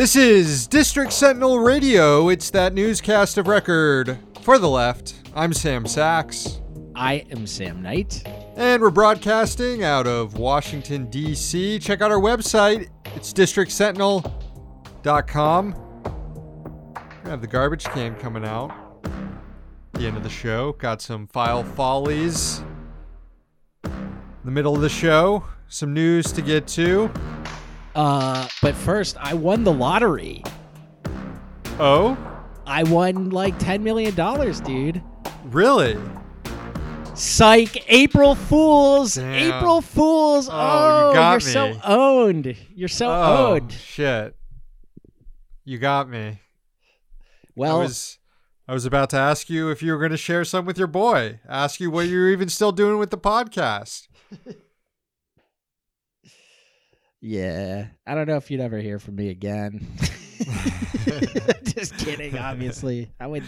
This is District Sentinel Radio. It's that newscast of record for the left. I'm Sam Sachs. I am Sam Knight. And we're broadcasting out of Washington, D.C. Check out our website. It's districtsentinel.com. We have the garbage can coming out. The end of the show. Got some file follies. In the middle of the show. Some news to get to. Uh, but first, I won the lottery. Oh? I won like $10 million, dude. Really? Psych! April Fools! Damn. April Fools! Oh, Oh, you got are so owned. You're so oh, owned. shit. You got me. Well, I was I was about to ask you if you were going to share some with your boy. Ask you what you're even still doing with the podcast. yeah. I don't know if you'd ever hear from me again. Just kidding. Obviously, I would.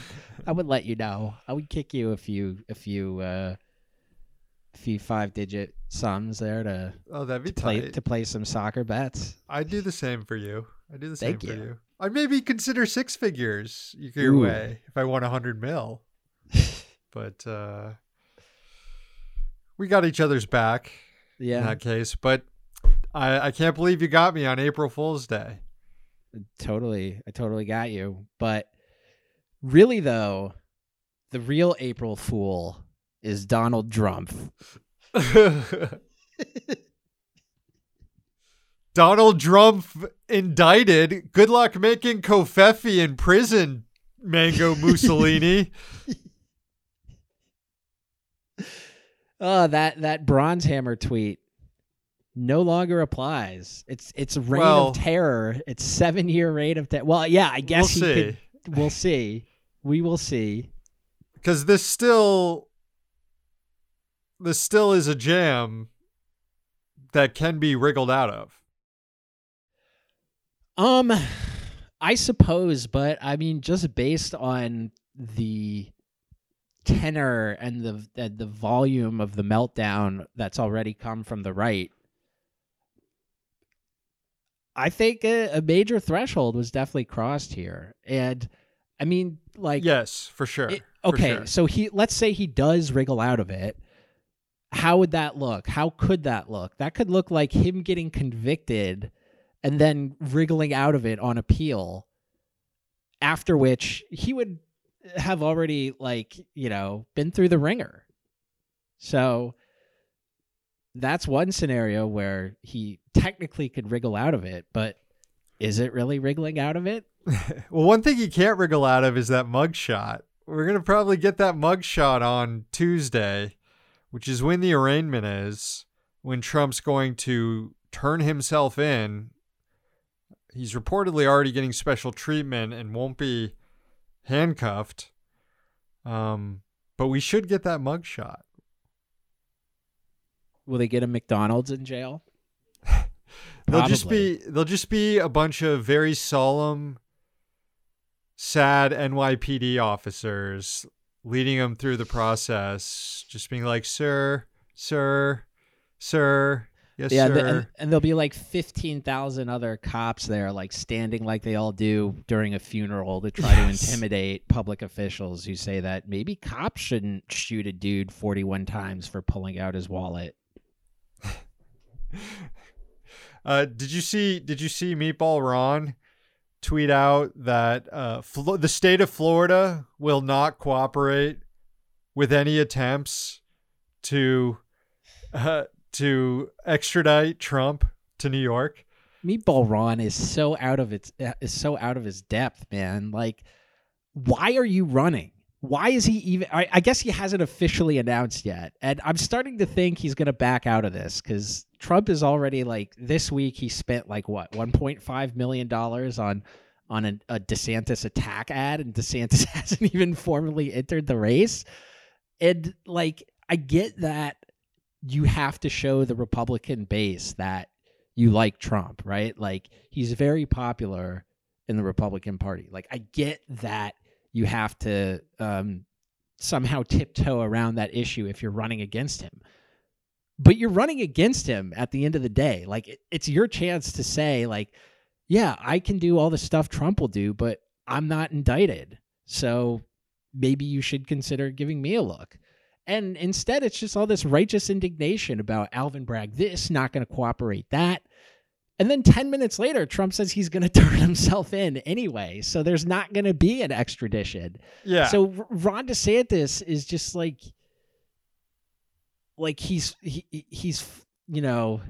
I would let you know. I would kick you a few, a few, uh, a few five-digit sums there to Oh, that'd be play tight. to play some soccer bets. I'd do the same for you. I'd do the same Thank for you. you. I'd maybe consider six figures your Ooh. way if I won a hundred mil. but uh we got each other's back yeah. in that case. But I, I can't believe you got me on April Fool's Day. totally. I totally got you. But really, though, the real April Fool is Donald Trump. Donald Trump indicted. Good luck making covfefe in prison, Mango Mussolini. Oh, that that bronze hammer tweet no longer applies. It's it's reign Well- of terror. It's seven year reign of terror. Well, yeah, I guess we'll he see. could. We'll see. We will see. Because this still this still is a jam that can be wriggled out of. Um, I suppose, but I mean, just based on the tenor and the and the volume of the meltdown that's already come from the right, I think a, a major threshold was definitely crossed here. And I mean, like, yes, for sure. it- for okay, sure. so he let's say he does wriggle out of it. How would that look? How could that look? That could look like him getting convicted and then wriggling out of it on appeal. After which he would have already like, you know, been through the ringer. So that's one scenario where he technically could wriggle out of it, but is it really wriggling out of it? Well, one thing he can't wriggle out of is that mugshot. We're gonna probably get that mugshot on Tuesday, which is when the arraignment is, when Trump's going to turn himself in. He's reportedly already getting special treatment and won't be handcuffed. Um, but we should get that mugshot. Will they get a McDonald's in jail? They'll just be they'll just be a bunch of very solemn, sad NYPD officers leading them through the process, just being like, "Sir, sir, sir, yes, yeah, sir." the, and, and there'll be like fifteen thousand other cops there, like standing like they all do during a funeral to try to intimidate public officials who say that maybe cops shouldn't shoot a dude forty-one times for pulling out his wallet. Uh, did you see? Did you see Meatball Ron tweet out that uh, Flo- the state of Florida will not cooperate with any attempts to uh, to extradite Trump to New York? Meatball Ron is so out of its is so out of his depth, man. Like, why are you running? Why is he even? I, I guess he hasn't officially announced yet, and I'm starting to think he's going to back out of this because Trump is already like this week. He spent like what 1.5 million dollars on on a, a DeSantis attack ad, and DeSantis hasn't even formally entered the race. And like, I get that you have to show the Republican base that you like Trump, right? Like he's very popular in the Republican Party. Like I get that you have to um, somehow tiptoe around that issue if you're running against him. But you're running against him at the end of the day. Like it, it's your chance to say like yeah, I can do all the stuff Trump will do, but I'm not indicted. So maybe you should consider giving me a look. And instead, it's just all this righteous indignation about Alvin Bragg this, not going to cooperate that. And then 10 minutes later, Trump says he's going to turn himself in anyway. So there's not going to be an extradition. Yeah. So Ron DeSantis is just like, like he's he he's you know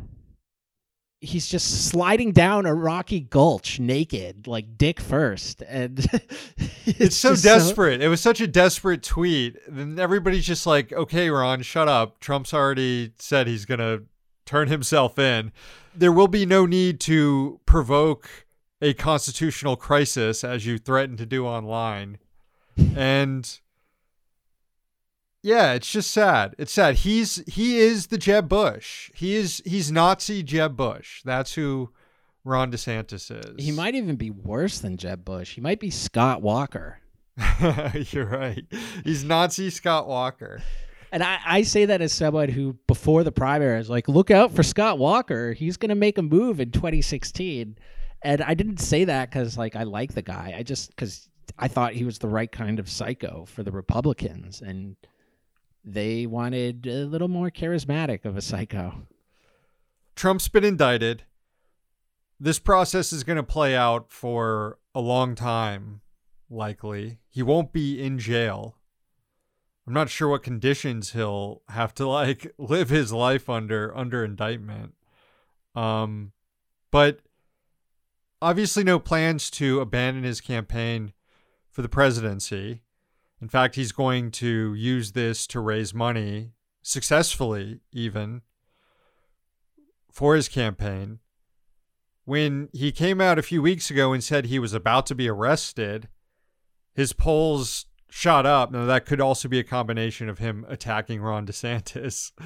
he's just sliding down a rocky gulch naked, like dick first, and it's, it's so desperate. It was such a desperate tweet. Then everybody's just like, "Okay, Ron, shut up. Trump's already said he's gonna turn himself in. There will be no need to provoke a constitutional crisis as you threaten to do online." and yeah, it's just sad. It's sad. He's he is the Jeb Bush. He is he's Nazi Jeb Bush. That's who Ron DeSantis is. He might even be worse than Jeb Bush. He might be Scott Walker. You're right. He's Nazi Scott Walker. And I, I say that as someone who, before the primary, is like, look out for Scott Walker. He's going to make a move in 2016. And I didn't say that because, like, I like the guy. I just, because I thought he was the right kind of psycho for the Republicans. And they wanted a little more charismatic of a psycho. Trump's been indicted. This process is going to play out for a long time, likely. He won't be in jail. I'm not sure what conditions he'll have to like live his life under under indictment. Um but obviously no plans to abandon his campaign for the presidency. In fact, he's going to use this to raise money successfully, even for his campaign. When he came out a few weeks ago and said he was about to be arrested, his polls shot up. Now, that could also be a combination of him attacking Ron DeSantis.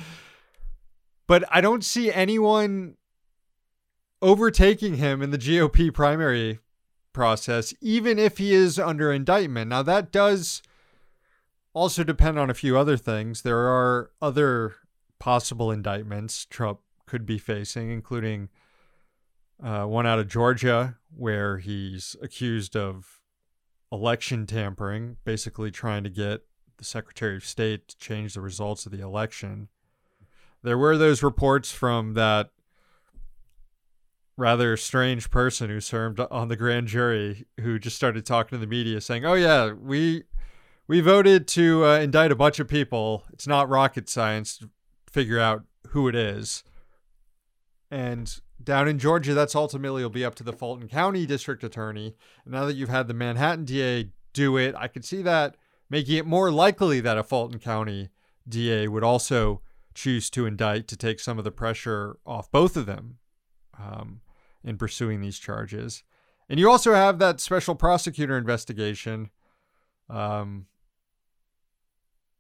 But I don't see anyone overtaking him in the GOP primary process, even if he is under indictment. Now, that does also depend on a few other things. There are other possible indictments Trump could be facing, including uh, one out of Georgia where he's accused of election tampering, basically trying to get the Secretary of State to change the results of the election. There were those reports from that rather strange person who served on the grand jury who just started talking to the media saying, "Oh yeah, we we voted to uh, indict a bunch of people. It's not rocket science to figure out who it is. And down in Georgia, that's ultimately will be up to the Fulton County District Attorney. Now that you've had the Manhattan DA do it, I could see that making it more likely that a Fulton County DA would also choose to indict to take some of the pressure off both of them um, in pursuing these charges. And you also have that special prosecutor investigation um,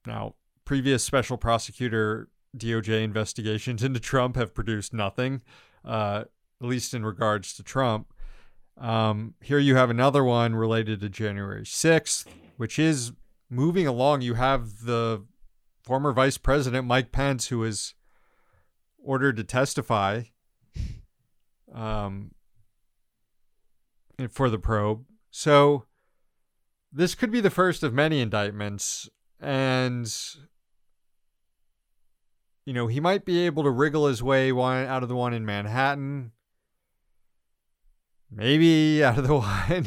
now, previous special prosecutor DOJ investigations into Trump have produced nothing, uh, at least in regards to Trump. Um, here you have another one related to January 6th, which is moving along. You have the former Vice President Mike Pence, who was ordered to testify um, for the probe. So this could be the first of many indictments and you know he might be able to wriggle his way one out of the one in Manhattan, maybe out of the one.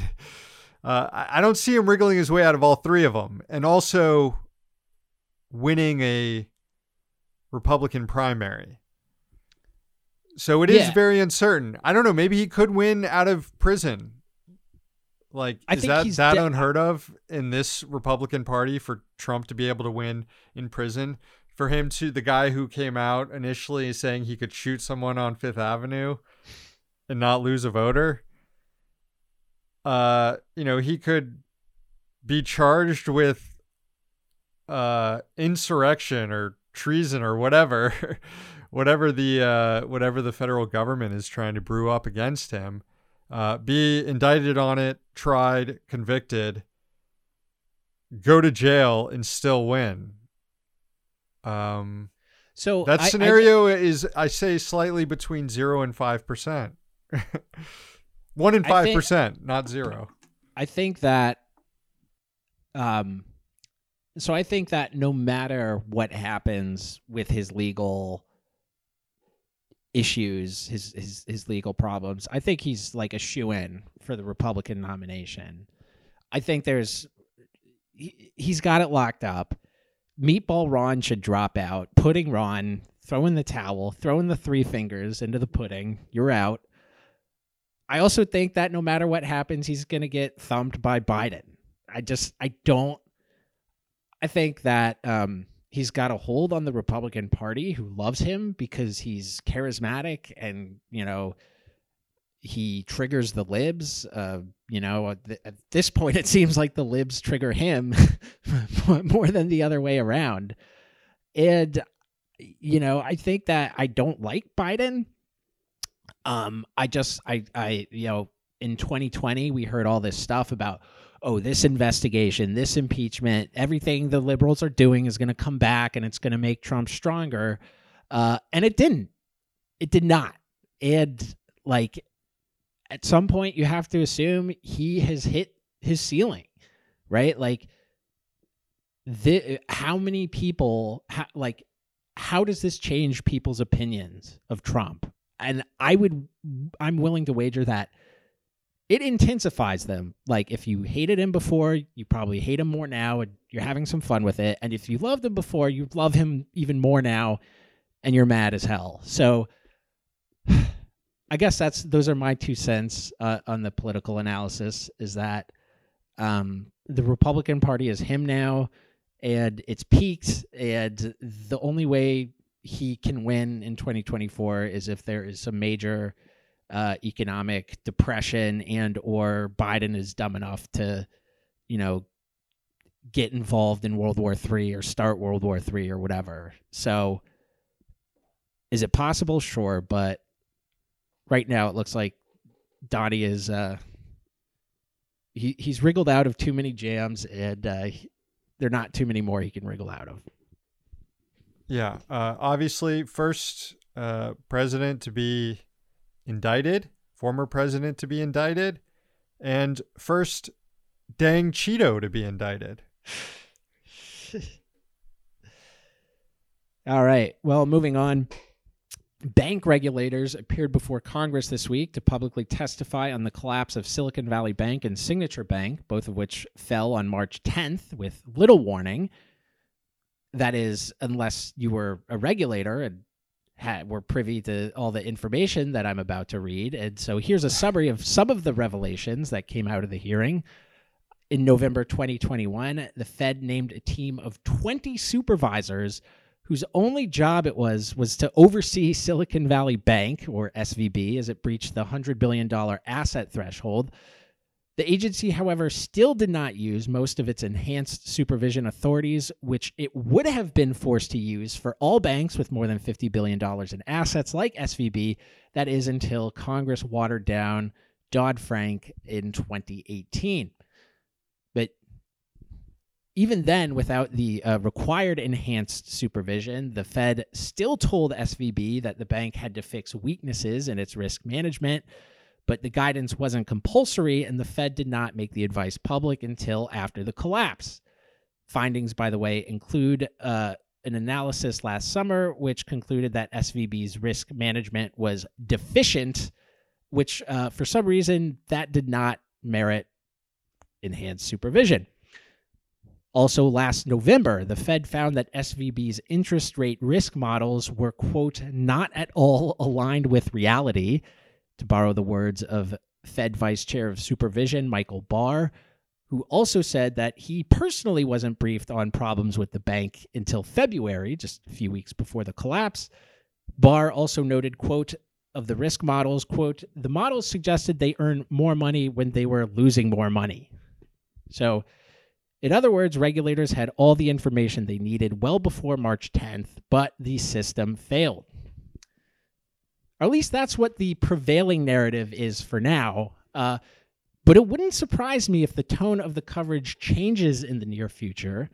Uh, I don't see him wriggling his way out of all three of them, and also winning a Republican primary. So it is Yeah. very uncertain. I don't know. Maybe he could win out of prison. Like, I is that that de- unheard of in this Republican Party for Trump to be able to win in prison? For him to the guy who came out initially saying he could shoot someone on Fifth Avenue and not lose a voter. Uh, you know, he could be charged with uh insurrection or treason or whatever whatever the uh whatever the federal government is trying to brew up against him uh be indicted on it tried convicted go to jail and still win um So that I- I- scenario is i say slightly between 0 and 5% One in five percent, not zero. I think that um so I think that no matter what happens with his legal issues, his his his legal problems, I think he's like a shoe in for the Republican nomination. I think there's he, he's got it locked up. Meatball Ron should drop out. Pudding Ron, throw in the towel, throw in the three fingers into the pudding. You're out. I also think that no matter what happens, he's going to get thumped by Biden. I just, I don't. I think that um, he's got a hold on the Republican Party who loves him because he's charismatic and, you know, he triggers the libs. Uh, you know, at, this point, it seems like the libs trigger him more than the other way around. And, you know, I think that I don't like Biden. Um, I just, I, I, you know, in 2020, we heard all this stuff about, oh, this investigation, this impeachment, everything the liberals are doing is going to come back and it's going to make Trump stronger. Uh, and it didn't. It did not. And like, at some point, you have to assume he has hit his ceiling, right? Like, the, how many people, how, like, how does this change people's opinions of Trump? And I would, I'm willing to wager that it intensifies them. Like if you hated him before, you probably hate him more now, and you're having some fun with it. And if you loved him before, you love him even more now, and you're mad as hell. So, I guess that's those are my two cents uh, on the political analysis. Is that um, the Republican Party is him now, and it's peaked, and the only way he can win in 2024 is if there is some major uh, economic depression and or Biden is dumb enough to, you know, get involved in World War Three or start World War Three or whatever. So, is it possible? Sure, but right now it looks like Donnie is uh, he he's wriggled out of too many jams, and uh, he- there are not too many more he can wriggle out of. Yeah. Uh, obviously, first uh, president to be indicted, former president to be indicted, and first dang Cheeto to be indicted. All right. Well, moving on. Bank regulators appeared before Congress this week to publicly testify on the collapse of Silicon Valley Bank and Signature Bank, both of which fell on March 10th with little warning. That is, unless you were a regulator and had, were privy to all the information that I'm about to read. And so here's a summary of some of the revelations that came out of the hearing. In November 2021, the Fed named a team of 20 supervisors whose only job it was was to oversee Silicon Valley Bank or SVB as it breached the 100 billion dollar asset threshold. The agency, however, still did not use most of its enhanced supervision authorities, which it would have been forced to use for all banks with more than $50 billion in assets like SVB. That is until Congress watered down Dodd Frank in 2018. Even then, without the uh, required enhanced supervision, the Fed still told SVB that the bank had to fix weaknesses in its risk management, but the guidance wasn't compulsory, and the Fed did not make the advice public until after the collapse. Findings, by the way, include uh, an analysis last summer which concluded that SVB's risk management was deficient, which uh, for some reason that did not merit enhanced supervision. Also, last November, the Fed found that SVB's interest rate risk models were, quote, not at all aligned with reality, to borrow the words of Fed Vice Chair of Supervision Michael Barr, who also said that he personally wasn't briefed on problems with the bank until February, just a few weeks before the collapse. Barr also noted, quote, of the risk models, quote, the models suggested they earn more money when they were losing more money. So, in other words, regulators had all the information they needed well before March 10th, but the system failed. Or at least that's what the prevailing narrative is for now. Uh, but it wouldn't surprise me if the tone of the coverage changes in the near future,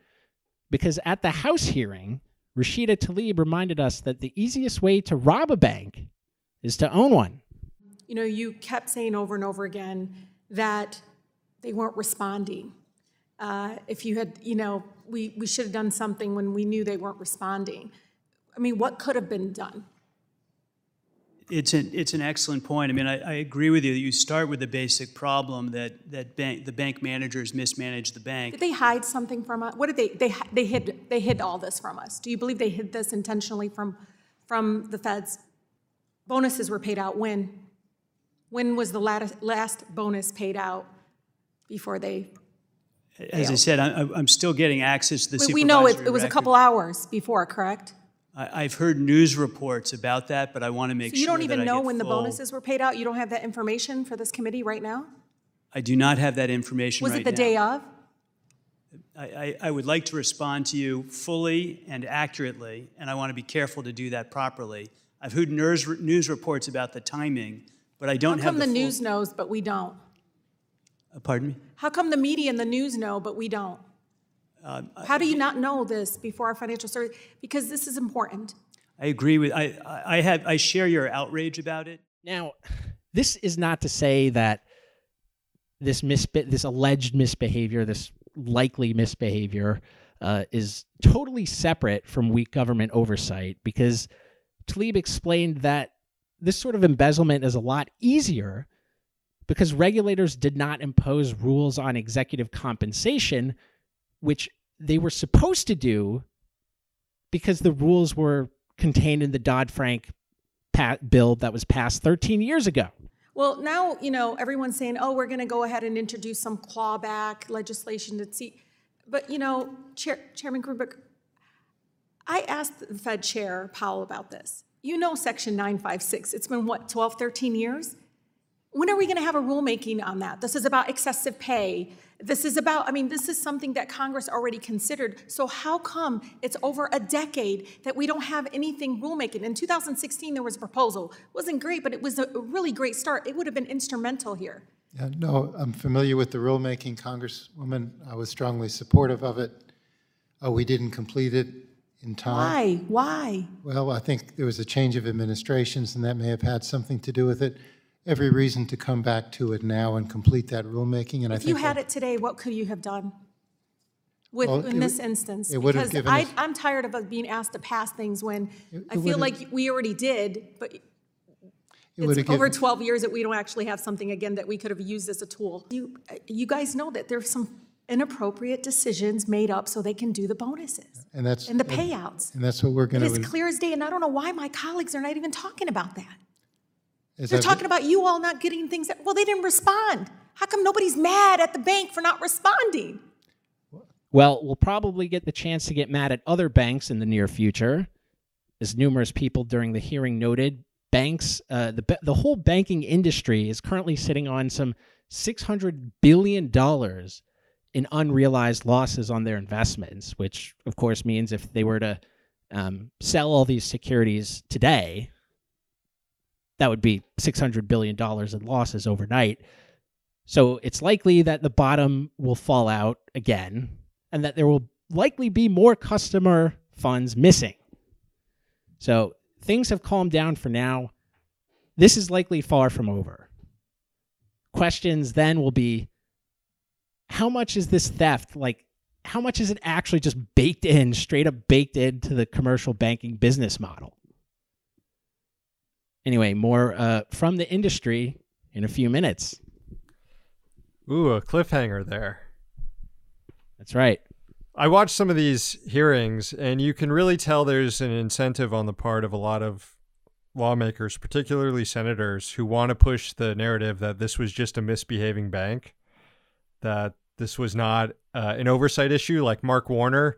because at the House hearing, Rashida Tlaib reminded us that the easiest way to rob a bank is to own one. you know, you kept saying over and over again that they weren't responding. Uh, if you had, you know, we, we should have done something when we knew they weren't responding. I mean, what could have been done? It's an, it's an excellent point. I mean, I, I agree with you. You start with the basic problem that, that bank, the bank managers mismanaged the bank. Did they hide something from us? What did they, they, hi- they hid, they hid all this from us. Do you believe they hid this intentionally from, from the feds? Bonuses were paid out when? When was the latest, last bonus paid out before they? As I said, I, I- I'm still getting access to the We- We know it, it was a record. couple hours before, correct? I, I've heard news reports about that, but I want to make sure you don't that even know get when the full- bonuses were paid out? You don't have that information for this committee right now? I do not have that information Was right it the day of? I, I, I would like to respond to you fully and accurately, and I want to be careful to do that properly. I've heard news, news reports about the timing, but I don't How have come the the full- news knows, but we don't? Uh, Pardon me? How come the media and the news know, but we don't? Um, How do you not know this before our financial service? Because this is important. I agree with, I, I I have, I share your outrage about it. Now, this is not to say that this misbe- this alleged misbehavior, this likely misbehavior, uh, is totally separate from weak government oversight, because Tlaib explained that this sort of embezzlement is a lot easier because regulators did not impose rules on executive compensation, which they were supposed to do because the rules were contained in the Dodd Frank bill that was passed 13 years ago. Well, now, you know, everyone's saying, oh, we're going to go ahead and introduce some clawback legislation to see. But, you know, Chair, Chairman Gruenberg, I asked the Fed Chair Powell about this. You know Section 956. It's been, what, 12, 13 years? When are we going to have a rulemaking on that? This is about excessive pay. This is about, I mean, this is something that Congress already considered. So how come it's over a decade that we don't have anything rulemaking? In 2016, there was a proposal. It wasn't great, but it was a really great start. It would have been instrumental here. Yeah, no, I'm familiar with the rulemaking, Congresswoman. I was strongly supportive of it. Uh, We didn't complete it in time. Why? Why? Well, I think there was a change of administrations, and that may have had something to do with it. Every reason to come back to it now and complete that rulemaking, and I If think... you had it today, what could you have done? With, Well, in it this would- instance? it would have Because given I, us- I'm tired of us being asked to pass things when I feel would like we already did, but it would It's over given- 12 years that we don't actually have something again that we could have used as a tool. You, you guys know that there's some inappropriate decisions made up so they can do the bonuses And that's... and the payouts. And that's what we're It going is to... clear as day, and I don't know why my colleagues are not even talking about that. As They're I've- talking about you all not getting things that, well, they didn't respond. How come nobody's mad at the bank for not responding? Well, we'll probably get the chance to get mad at other banks in the near future. As numerous people during the hearing noted, banks, uh, the, the whole banking industry is currently sitting on some $600 billion in unrealized losses on their investments, which, of course, means if they were to um, sell all these securities today, that would be $600 billion in losses overnight. So it's likely that the bottom will fall out again and that there will likely be more customer funds missing. So things have calmed down for now. This is likely far from over. Questions then will be how much is this theft? Like, how much is it actually just baked in, straight up baked into the commercial banking business model? Anyway, more uh, from the industry in a few minutes. Ooh, a cliffhanger there. That's right. I watched some of these hearings, and you can really tell there's an incentive on the part of a lot of lawmakers, particularly senators, who want to push the narrative that this was just a misbehaving bank, that this was not uh, an oversight issue. Like Mark Warner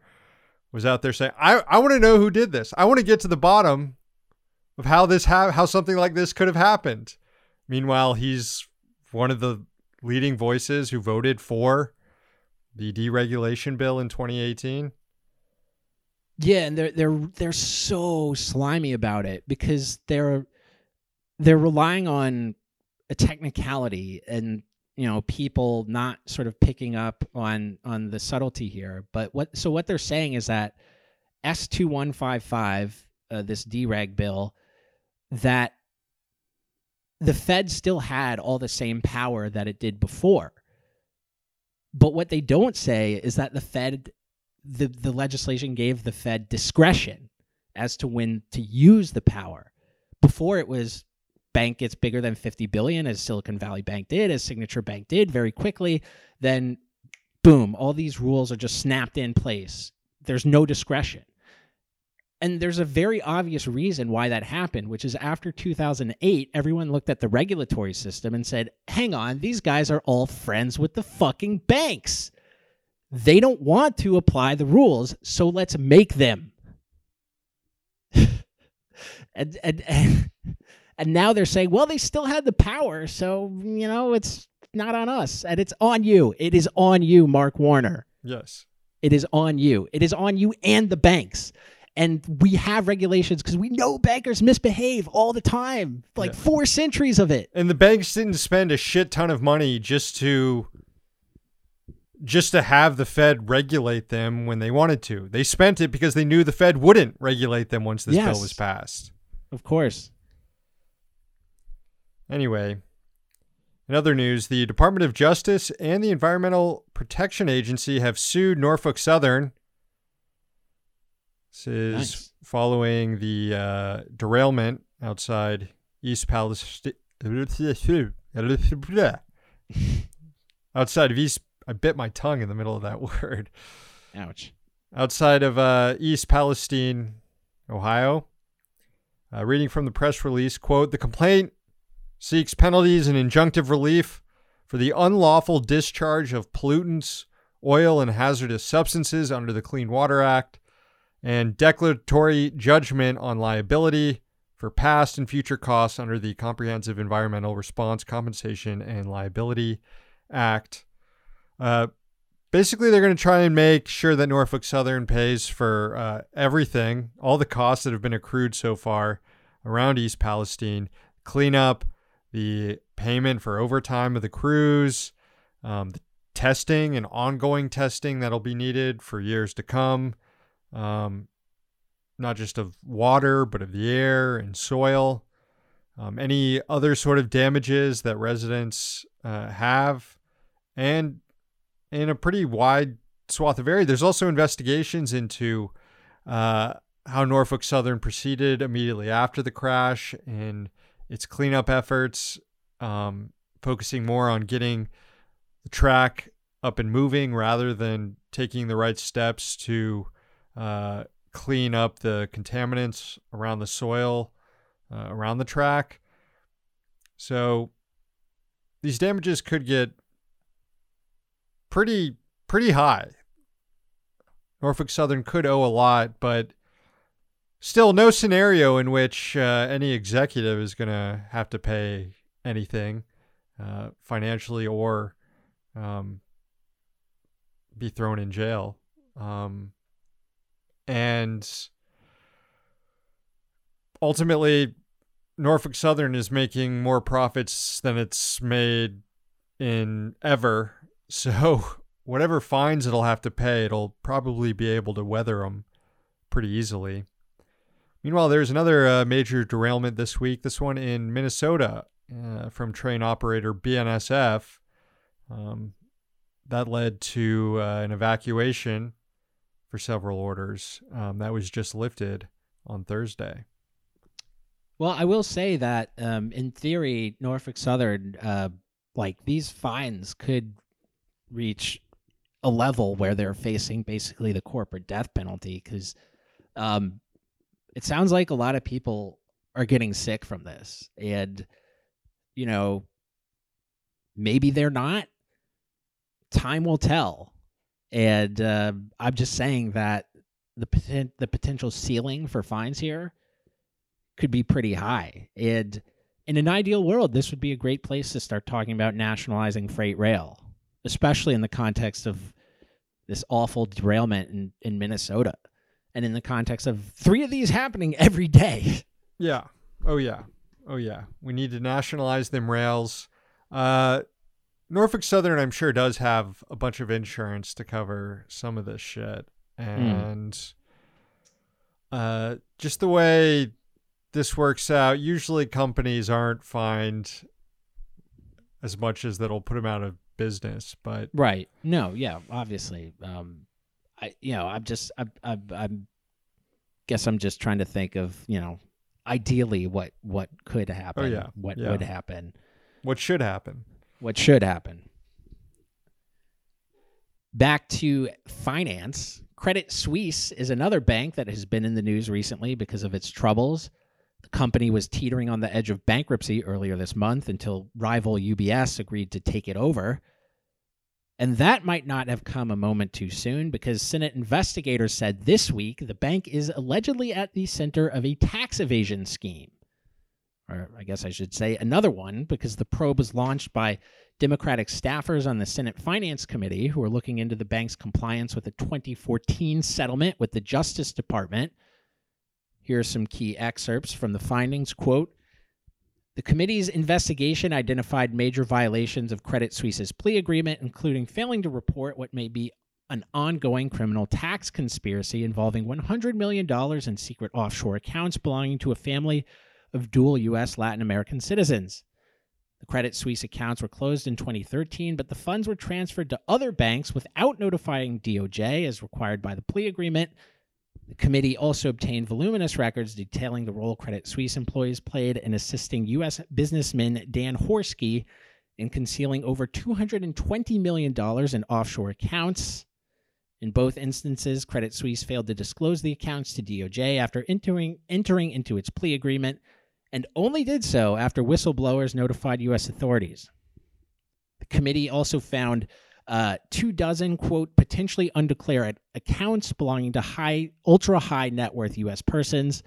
was out there saying, "I I want to know who did this. I want to get to the bottom of how this ha- how something like this could have happened." Meanwhile, he's one of the leading voices who voted for the deregulation bill in 2018. Yeah, and they're they're they're so slimy about it because they're they're relying on a technicality and you know people not sort of picking up on on the subtlety here. But what so what they're saying is that S two one five five uh, this dereg bill that the Fed still had all the same power that it did before. But what they don't say is that the Fed, the, the legislation gave the Fed discretion as to when to use the power. Before it was bank gets bigger than 50 billion as Silicon Valley Bank did, as Signature Bank did very quickly, then boom, all these rules are just snapped in place. There's no discretion. And there's a very obvious reason why that happened, which is after 2008, everyone looked at the regulatory system and said, hang on, these guys are all friends with the fucking banks. They don't want to apply the rules, so let's make them. and, and, and, and now they're saying, well, they still had the power, so, you know, it's not on us. And it's on you. It is on you, Mark Warner. Yes. It is on you. It is on you and the banks and we have regulations because we know bankers misbehave all the time like yeah. four centuries of it and the banks didn't spend a shit ton of money just to just to have the fed regulate them when they wanted to they spent it because they knew the fed wouldn't regulate them once this yes. bill was passed of course anyway in other news the department of justice and the environmental protection agency have sued norfolk southern this is nice. following the uh, derailment outside East Palestine. outside of East, I bit my tongue in the middle of that word. Ouch. Outside of uh, East Palestine, Ohio. Uh, reading from the press release, quote, the complaint seeks penalties and injunctive relief for the unlawful discharge of pollutants, oil, and hazardous substances under the Clean Water Act and declaratory judgment on liability for past and future costs under the Comprehensive Environmental Response Compensation and Liability Act. Uh, basically, they're going to try and make sure that Norfolk Southern pays for uh, everything, all the costs that have been accrued so far around East Palestine, cleanup, the payment for overtime of the crews, um, the testing and ongoing testing that'll be needed for years to come um, not just of water, but of the air and soil. Um, any other sort of damages that residents uh, have, and in a pretty wide swath of area. There's also investigations into uh, how Norfolk Southern proceeded immediately after the crash and its cleanup efforts, um, focusing more on getting the track up and moving rather than taking the right steps to uh, clean up the contaminants around the soil, uh, around the track. So these damages could get pretty pretty high. Norfolk Southern could owe a lot, but still no scenario in which uh, any executive is going to have to pay anything uh, financially or um, be thrown in jail. Um, and ultimately Norfolk Southern is making more profits than it's made in ever. So whatever fines it'll have to pay, it'll probably be able to weather them pretty easily. Meanwhile, there's another uh, major derailment this week. This one in Minnesota uh, from train operator BNSF. Um, that led to uh, an evacuation for several orders. Um, that was just lifted on Thursday. Well, I will say that um, in theory, Norfolk Southern, uh, like these fines could reach a level where they're facing basically the corporate death penalty because um, it sounds like a lot of people are getting sick from this. And, you know, maybe they're not. Time will tell. And uh, I'm just saying that the poten- the potential ceiling for fines here could be pretty high. And in an ideal world, this would be a great place to start talking about nationalizing freight rail, especially in the context of this awful derailment in, in Minnesota and in the context of three of these happening every day. Yeah. Oh, yeah. Oh, yeah. We need to nationalize them rails. Uh, Norfolk Southern, I'm sure, does have a bunch of insurance to cover some of this shit, hmm. and mm. uh, just the way this works out. Usually, companies aren't fined as much as that'll put them out of business, but Right. No. Yeah. Obviously. Um, I you know I'm just I I I'm guess I'm just trying to think of you know ideally what what could happen. Oh, yeah. What Yeah. would happen. what should happen? What should happen. Back to finance. Credit Suisse is another bank that has been in the news recently because of its troubles. The company was teetering on the edge of bankruptcy earlier this month until rival UBS agreed to take it over. And that might not have come a moment too soon because Senate investigators said this week the bank is allegedly at the center of a tax evasion scheme. Or I guess I should say another one because the probe was launched by Democratic staffers on the Senate Finance Committee who are looking into the bank's compliance with a 2014 settlement with the Justice Department. Here are some key excerpts from the findings. Quote The committee's investigation identified major violations of Credit Suisse's plea agreement, including failing to report what may be an ongoing criminal tax conspiracy involving $100 million in secret offshore accounts belonging to a family of dual U.S. Latin American citizens. The Credit Suisse accounts were closed in 2013, but the funds were transferred to other banks without notifying DOJ as required by the plea agreement. The committee also obtained voluminous records detailing the role Credit Suisse employees played in assisting U.S. businessman Dan Horsky in concealing over $220 million in offshore accounts. In both instances, Credit Suisse failed to disclose the accounts to DOJ after entering, entering into its plea agreement, and only did so after whistleblowers notified U.S. authorities. The committee also found uh, two dozen, quote, potentially undeclared accounts belonging to high, ultra high net worth U.S. persons.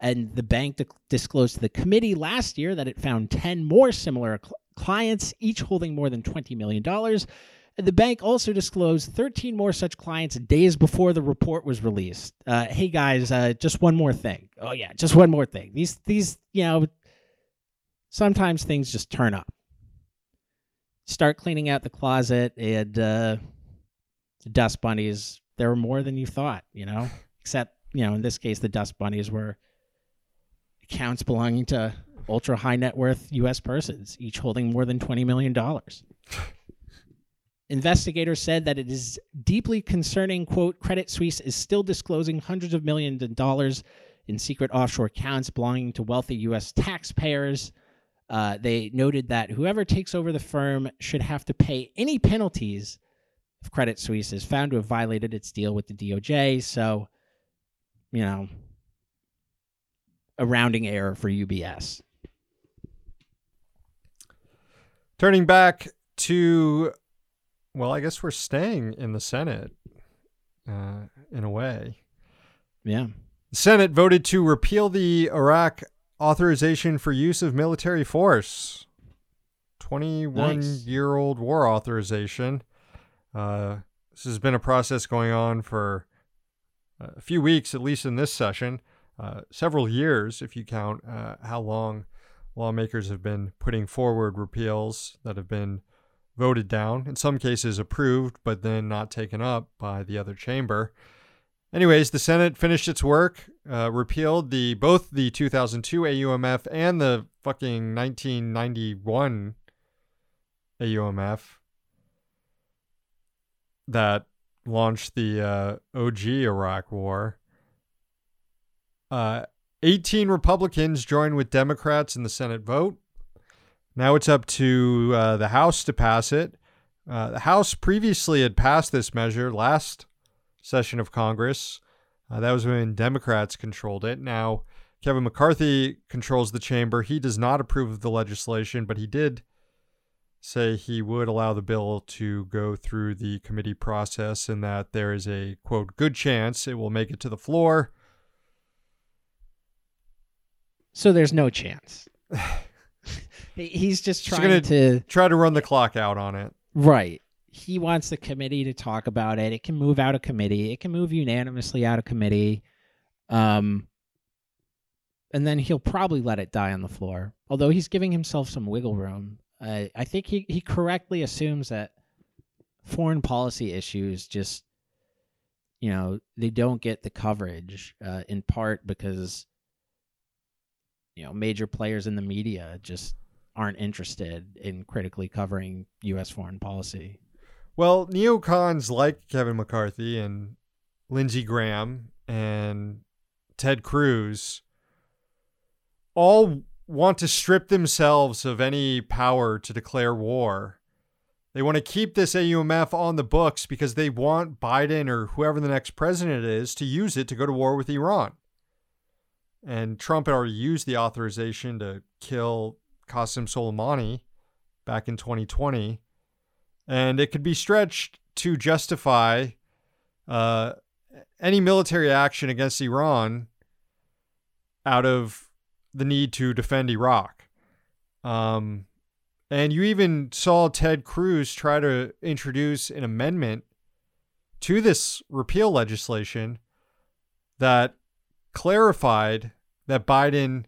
And the bank di- disclosed to the committee last year that it found 10 more similar cl- clients, each holding more than $20 million. The bank also disclosed 13 more such clients days before the report was released. Uh, hey guys, uh, just one more thing. Oh yeah, just one more thing. These these you know sometimes things just turn up. Start cleaning out the closet and uh, the dust bunnies. There were more than you thought. You know, except you know in this case the dust bunnies were accounts belonging to ultra high net worth U.S. persons, each holding more than twenty million dollars. Investigators said that it is deeply concerning, quote, Credit Suisse is still disclosing hundreds of millions of dollars in secret offshore accounts belonging to wealthy U.S. taxpayers. Uh, they noted that whoever takes over the firm should have to pay any penalties if Credit Suisse is found to have violated its deal with the DOJ. So, you know, a rounding error for UBS. Turning back to, well, I guess we're staying in the Senate uh, in a way. Yeah. The Senate voted to repeal the Iraq authorization for use of military force. 21 Nice. year old war authorization. Uh, this has been a process going on for a few weeks, at least in this session, uh, several years, if you count uh, how long lawmakers have been putting forward repeals that have been voted down, in some cases approved, but then not taken up by the other chamber. Anyways, the Senate finished its work, uh, repealed the both the 2002 AUMF and the fucking 1991 AUMF that launched the uh, OG Iraq War. Uh, 18 Republicans joined with Democrats in the Senate vote. Now it's up to uh, the House to pass it. Uh, the House previously had passed this measure last session of Congress. Uh, that was when Democrats controlled it. Now, Kevin McCarthy controls the chamber. He does not approve of the legislation, but he did say he would allow the bill to go through the committee process and that there is a, quote, good chance it will make it to the floor. So there's no chance. He- He's just trying gonna- Try to run the clock out on it. right. He wants the committee to talk about it. It can move out of committee. It can move unanimously out of committee. Um and then he'll probably let it die on the floor. Although he's giving himself some wiggle room. I I think he, he correctly assumes that foreign policy issues just you know, they don't get the coverage uh, in part because you know major players in the media just aren't interested in critically covering U.S. foreign policy. Well, neocons like Kevin McCarthy and Lindsey Graham and Ted Cruz all want to strip themselves of any power to declare war. They want to keep this AUMF on the books because they want Biden or whoever the next president is to use it to go to war with Iran. And Trump had already used the authorization to kill Qasem Soleimani back in 2020. And it could be stretched to justify uh, any military action against Iran out of the need to defend Iraq. Um, and you even saw Ted Cruz try to introduce an amendment to this repeal legislation that clarified that Biden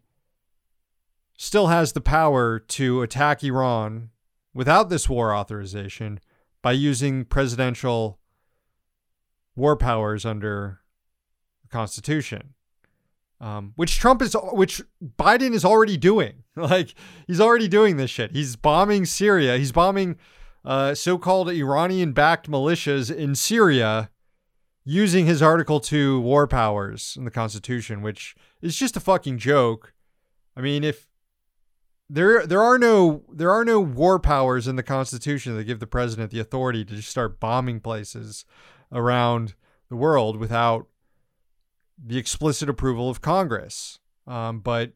still has the power to attack Iran without this war authorization by using presidential war powers under the Constitution um, which Trump is, which Biden is already doing. Like he's already doing this shit. He's bombing Syria. He's bombing uh, so-called Iranian-backed militias in Syria using his Article Two war powers in the Constitution, which is just a fucking joke. I mean, if there there are no there are no war powers in the Constitution that give the president the authority to just start bombing places around the world without the explicit approval of Congress. Um, but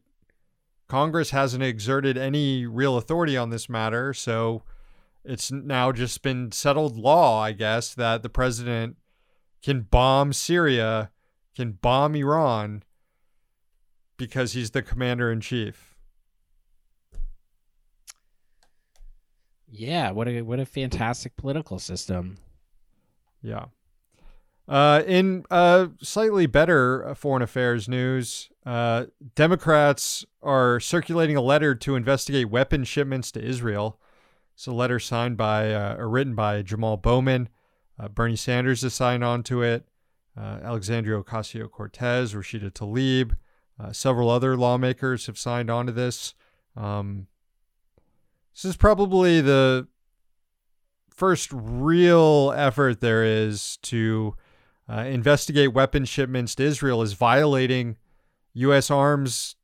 Congress hasn't exerted any real authority on this matter, so it's now just been settled law, I guess, that the president can bomb Syria, can bomb Iran because he's the commander in chief. Yeah, what a what a fantastic political system. Yeah. Uh, in uh, slightly better uh, foreign affairs news, uh, Democrats are circulating a letter to investigate weapon shipments to Israel. It's a letter signed by uh, or written by Jamal Bowman. Uh, Bernie Sanders has signed on to it. Alexandria Ocasio Cortez, Rashida Tlaib, several other lawmakers have signed on to this. Um, this is probably the first real effort there is to uh, investigate weapon shipments to Israel as violating U.S. arms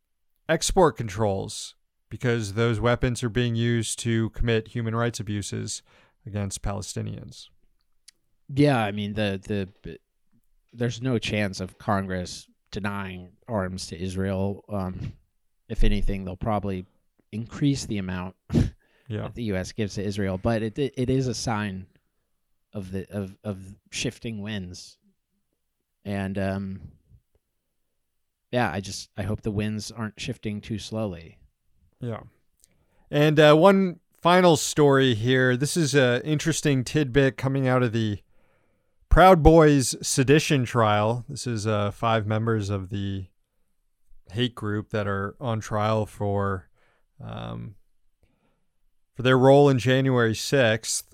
export controls because those weapons are being used to commit human rights abuses against Palestinians. Yeah, I mean the the there's no chance of Congress denying arms to Israel. Um, if anything, they'll probably increase the amount yeah. that the U.S. gives to Israel. But it it is a sign of the of of shifting winds and um, yeah, I just I hope the winds aren't shifting too slowly. Yeah, and uh, one final story here. This is an interesting tidbit coming out of the Proud Boys sedition trial. This is uh, five members of the hate group that are on trial for um, for their role in January sixth.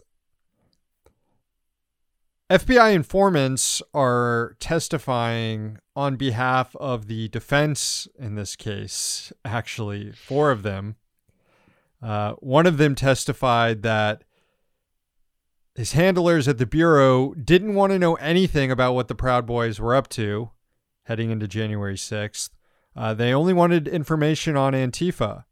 FBI informants are testifying on behalf of the defense in this case, actually, four of them. Uh, one of them testified that his handlers at the Bureau didn't want to know anything about what the Proud Boys were up to heading into January 6th. Uh, they only wanted information on Antifa.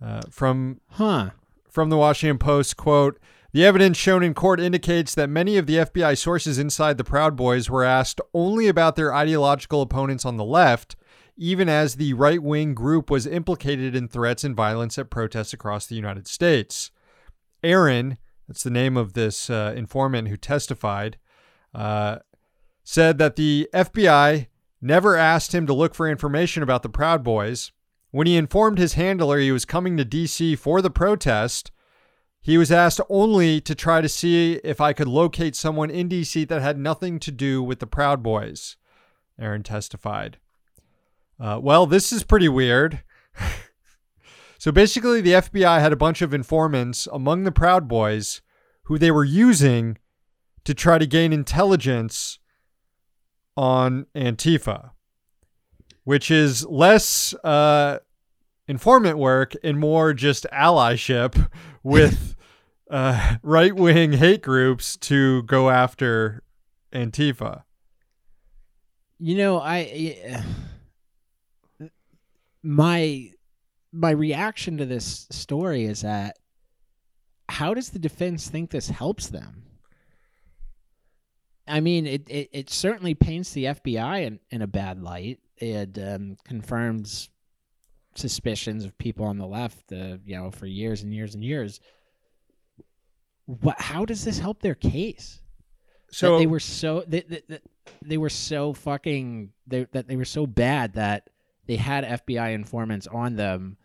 Uh, from huh. From the Washington Post, quote, the evidence shown in court indicates that many of the FBI sources inside the Proud Boys were asked only about their ideological opponents on the left, even as the right wing group was implicated in threats and violence at protests across the United States. Aaron, that's the name of this uh, informant who testified, uh, said that the FBI never asked him to look for information about the Proud Boys. When he informed his handler he was coming to D.C. for the protest, he was asked only to try to see if I could locate someone in DC that had nothing to do with the Proud Boys, Aaron testified. Uh, well, this is pretty weird. so basically, the FBI had a bunch of informants among the Proud Boys who they were using to try to gain intelligence on Antifa, which is less uh, informant work and more just allyship with uh, right wing hate groups to go after Antifa. You know, I my my reaction to this story is that how does the defense think this helps them? I mean, it, it, it certainly paints the FBI in, in a bad light. It um, confirms suspicions of people on the left, uh, you know, for years and years and years. What? How does this help their case? So that they were so they, they, they were so fucking they, that they were so bad that they had FBI informants on them,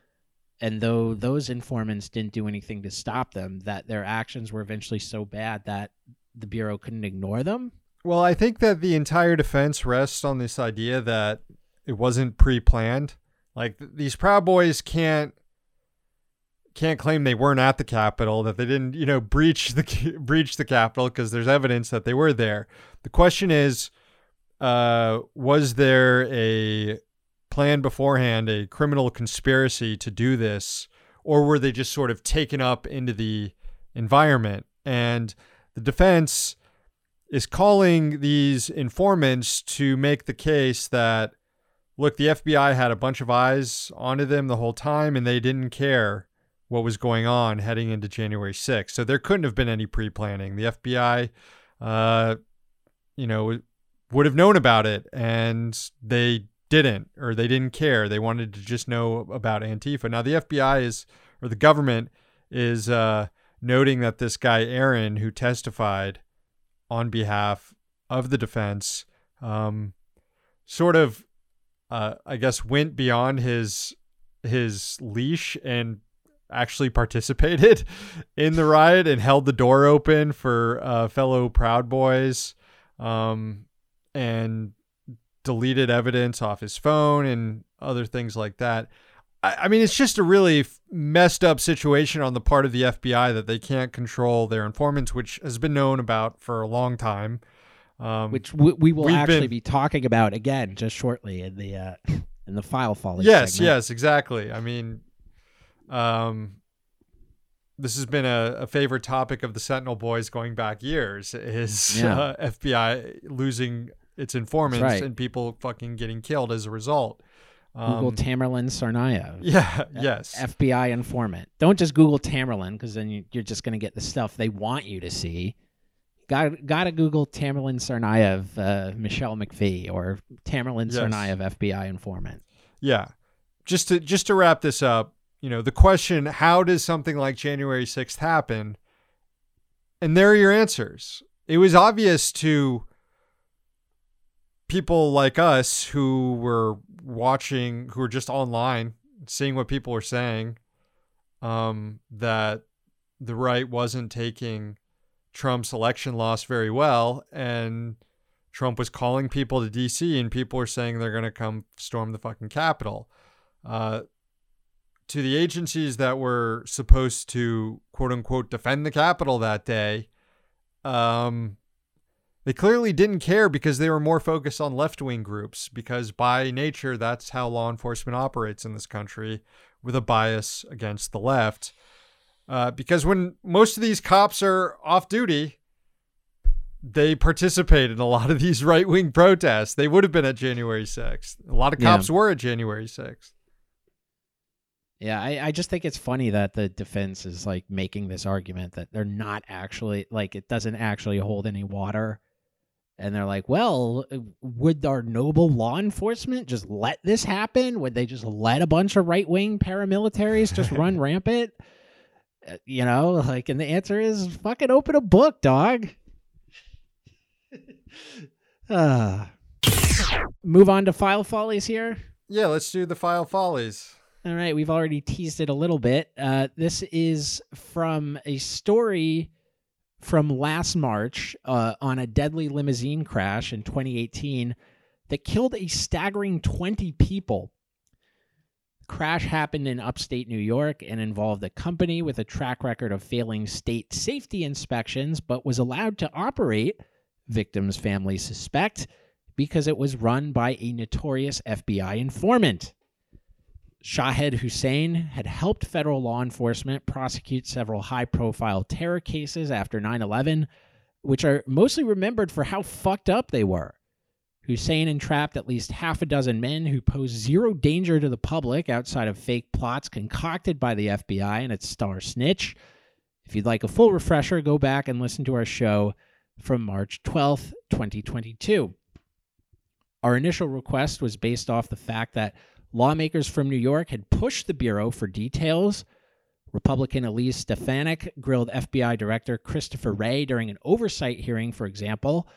and though those informants didn't do anything to stop them, that their actions were eventually so bad that the bureau couldn't ignore them. Well, I think that the entire defense rests on this idea that it wasn't pre-planned. Like th- these Proud Boys can't can't claim they weren't at the Capitol, that they didn't, you know, breach the breach the Capitol because there's evidence that they were there. The question is, uh, was there a plan beforehand, a criminal conspiracy to do this, or were they just sort of taken up into the environment? And the defense is calling these informants to make the case that look, the FBI had a bunch of eyes onto them the whole time and they didn't care what was going on heading into January 6th. So there couldn't have been any pre planning. The FBI, uh, you know, would have known about it and they didn't or they didn't care. They wanted to just know about Antifa. Now, the FBI is, or the government is uh, noting that this guy, Aaron, who testified on behalf of the defense, um, sort of uh, I guess went beyond his his leash and actually participated in the riot and held the door open for uh, fellow Proud Boys, um, and deleted evidence off his phone and other things like that. I, I mean, it's just a really messed up situation on the part of the FBI that they can't control their informants, which has been known about for a long time. Um, which we, we will actually been- be talking about again just shortly in the uh, in the file folly. yes, segment. yes, exactly. I mean, um, this has been a, a favorite topic of the Sentinel Boys going back years. Is Yeah. uh, FBI losing its informants right. and people fucking getting killed as a result? Google Um, Tamerlan Tsarnaev. yeah, yes, FBI informant. Don't just Google Tamerlan because then you, you're just going to get the stuff they want you to see. Got got to Google Tamerlan Tsarnaev, uh, Michelle McPhee, or Tamerlan Yes. Tsarnaev, FBI informant. yeah. Just to just to wrap this up, you know, the question: How does something like January sixth happen? And there are your answers. It was obvious to people like us who were watching, who were just online, seeing what people were saying, um, that the right wasn't taking Trump's election loss very well, and Trump was calling people to D.C. and people were saying they're going to come storm the fucking Capitol. Uh, to the agencies that were supposed to quote unquote defend the Capitol that day, um, they clearly didn't care because they were more focused on left wing groups, because by nature, that's how law enforcement operates in this country with a bias against the left. Uh, because when most of these cops are off duty, they participate in a lot of these right wing protests. They would have been at January 6th. A lot of Yeah. cops were at January 6th. Yeah, I, I just think it's funny that the defense is like making this argument that they're not actually like it doesn't actually hold any water. And they're like, well, would our noble law enforcement just let this happen? Would they just let a bunch of right wing paramilitaries just run rampant? Uh, You know, like, and the answer is fucking open a book, dog. uh, move on to file follies here. Yeah, let's do the file follies. All right, we've already teased it a little bit. Uh, this is from a story from last March uh, on a deadly limousine crash in 2018 that killed a staggering 20 people. Crash happened in upstate New York and involved a company with a track record of failing state safety inspections, but was allowed to operate, victims' families suspect, because it was run by a notorious FBI informant. Shahed Hussain had helped federal law enforcement prosecute several high profile terror cases after 9 11, which are mostly remembered for how fucked up they were. Hussain entrapped at least half a dozen men who posed zero danger to the public outside of fake plots concocted by the FBI and its star snitch. If you'd like a full refresher, go back and listen to our show from March 12th, 2022. Our initial request was based off the fact that lawmakers from New York had pushed the Bureau for details. Republican Elise Stefanik grilled FBI Director Christopher Wray during an oversight hearing, for example.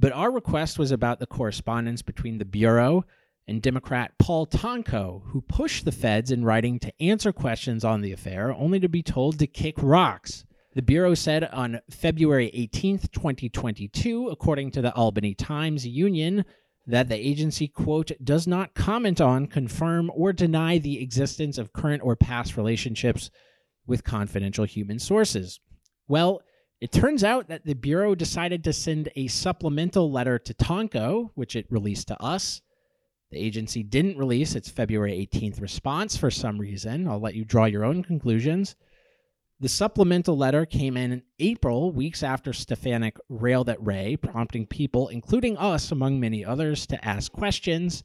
But our request was about the correspondence between the Bureau and Democrat Paul Tonko, who pushed the feds in writing to answer questions on the affair, only to be told to kick rocks. The Bureau said on February 18, 2022, according to the Albany Times Union, that the agency, quote, does not comment on, confirm, or deny the existence of current or past relationships with confidential human sources. Well, it turns out that the Bureau decided to send a supplemental letter to Tonko, which it released to us. The agency didn't release its February 18th response for some reason. I'll let you draw your own conclusions. The supplemental letter came in April, weeks after Stefanik railed at Wray, prompting people, including us, among many others, to ask questions.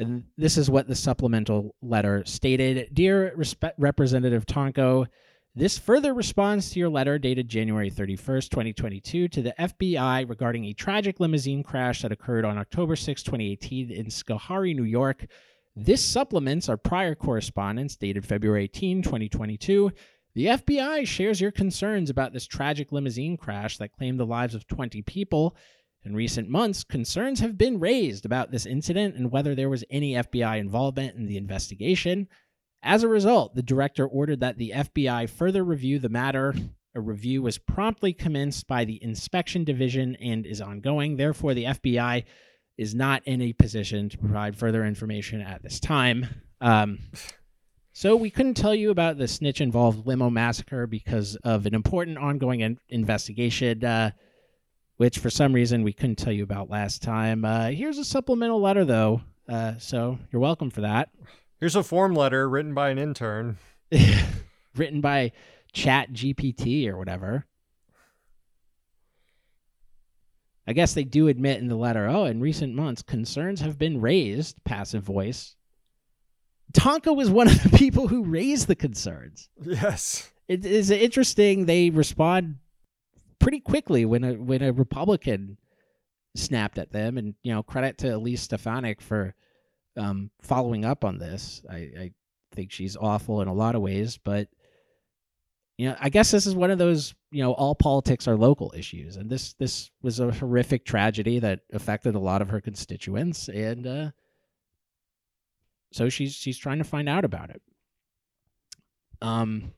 And this is what the supplemental letter stated Dear Respe- Representative Tonko, this further responds to your letter dated January 31st, 2022, to the FBI regarding a tragic limousine crash that occurred on October 6, 2018, in Schoharie, New York. This supplements our prior correspondence dated February 18, 2022 the FBI shares your concerns about this tragic limousine crash that claimed the lives of 20 people. In recent months, concerns have been raised about this incident and whether there was any FBI involvement in the investigation. As a result, the director ordered that the FBI further review the matter. A review was promptly commenced by the inspection division and is ongoing. Therefore, the FBI is not in a position to provide further information at this time. Um, so we couldn't tell you about the snitch involved limo massacre because of an important ongoing in- investigation, uh, which for some reason we couldn't tell you about last time. Uh, here's a supplemental letter, though. Uh, so you're welcome for that. Here's a form letter written by an intern. written by Chat GPT or whatever. I guess they do admit in the letter, oh, in recent months, concerns have been raised, passive voice, Tonko was one of the people who raised the concerns. Yes. It is interesting they respond pretty quickly when a when a Republican snapped at them and you know credit to Elise Stefanik for um, following up on this. I, I think she's awful in a lot of ways, but you know, I guess this is one of those, you know, all politics are local issues, and this this was a horrific tragedy that affected a lot of her constituents, and uh, so she's she's trying to find out about it. Um,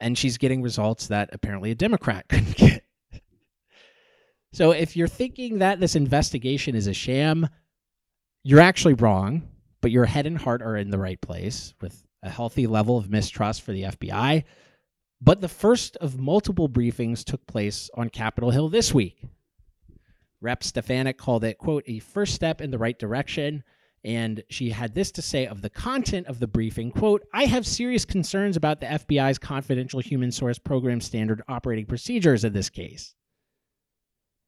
and she's getting results that apparently a Democrat couldn't get. so if you're thinking that this investigation is a sham, you're actually wrong. But your head and heart are in the right place with a healthy level of mistrust for the FBI. But the first of multiple briefings took place on Capitol Hill this week. Rep Stefanik called it, quote, a first step in the right direction and she had this to say of the content of the briefing quote i have serious concerns about the fbi's confidential human source program standard operating procedures in this case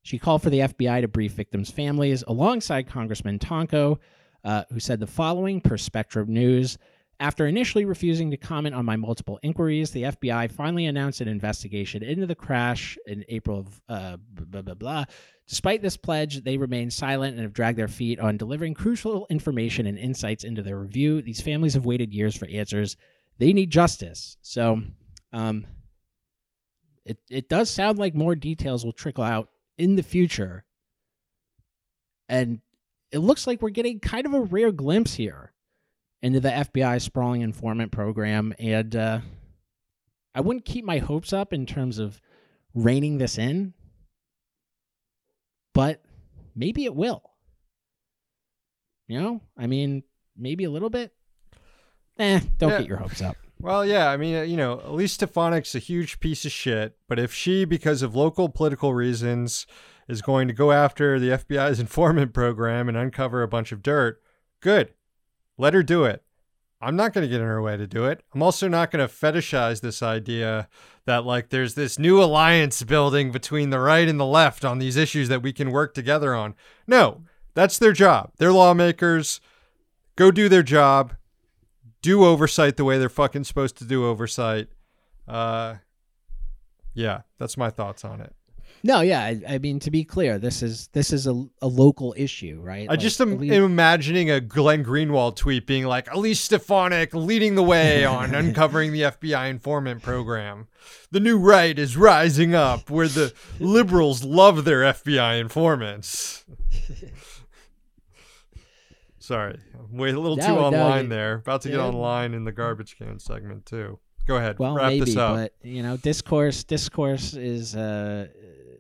she called for the fbi to brief victims families alongside congressman tonko uh, who said the following per spectrum news after initially refusing to comment on my multiple inquiries, the FBI finally announced an investigation into the crash in April of uh, blah, blah, blah. Despite this pledge, they remain silent and have dragged their feet on delivering crucial information and insights into their review. These families have waited years for answers. They need justice. So, um, it, it does sound like more details will trickle out in the future. And it looks like we're getting kind of a rare glimpse here into the FBI sprawling informant program. And uh, I wouldn't keep my hopes up in terms of reining this in, but maybe it will. You know, I mean, maybe a little bit. Eh, don't yeah. get your hopes up. Well, yeah, I mean, uh, you know, Elise Stefanik's a huge piece of shit, but if she, because of local political reasons, is going to go after the FBI's informant program and uncover a bunch of dirt, good. Let her do it. I'm not going to get in her way to do it. I'm also not going to fetishize this idea that like there's this new alliance building between the right and the left on these issues that we can work together on. No, that's their job. They're lawmakers. Go do their job. Do oversight the way they're fucking supposed to do oversight. Uh, yeah, that's my thoughts on it. No, yeah, I, I mean to be clear, this is this is a, a local issue, right? I Like, just am, am imagining a Glenn Greenwald tweet being like, Elise Stefanik leading the way on uncovering the FBI informant program. The new right is rising up where the liberals love their FBI informants. Sorry, way a little too No, no, online there. About to get online in the garbage can segment too. Go ahead, well, wrap maybe, this up. but you know, discourse discourse is uh,